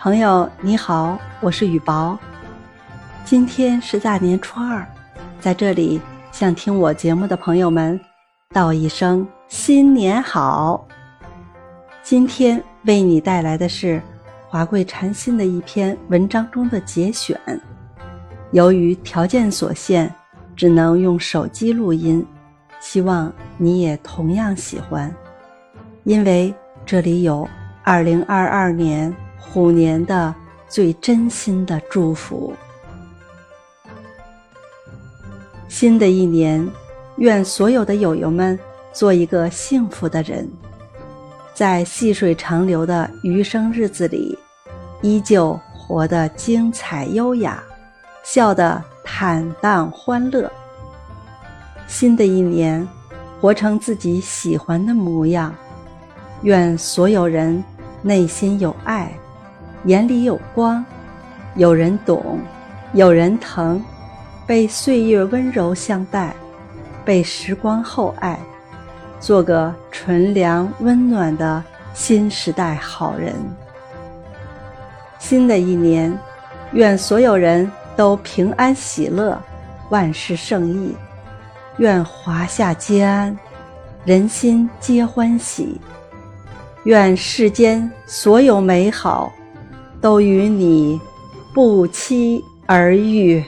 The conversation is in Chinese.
朋友你好，我是雨薄。今天是大年初二，在这里向听我节目的朋友们道一声新年好。今天为你带来的是华贵禅心的一篇文章中的节选。由于条件所限，只能用手机录音，希望你也同样喜欢，因为这里有二零二二年虎年的最真心的祝福。新的一年，愿所有的友友们做一个幸福的人，在细水长流的余生日子里，依旧活得精彩优雅，笑得坦荡欢乐。新的一年，活成自己喜欢的模样。愿所有人内心有爱，眼里有光，有人懂，有人疼。被岁月温柔相待，被时光厚爱，做个纯良温暖的新时代好人。新的一年，愿所有人都平安喜乐，万事胜意；愿华夏皆安，人心皆欢喜；愿世间所有美好，都与你不期而遇。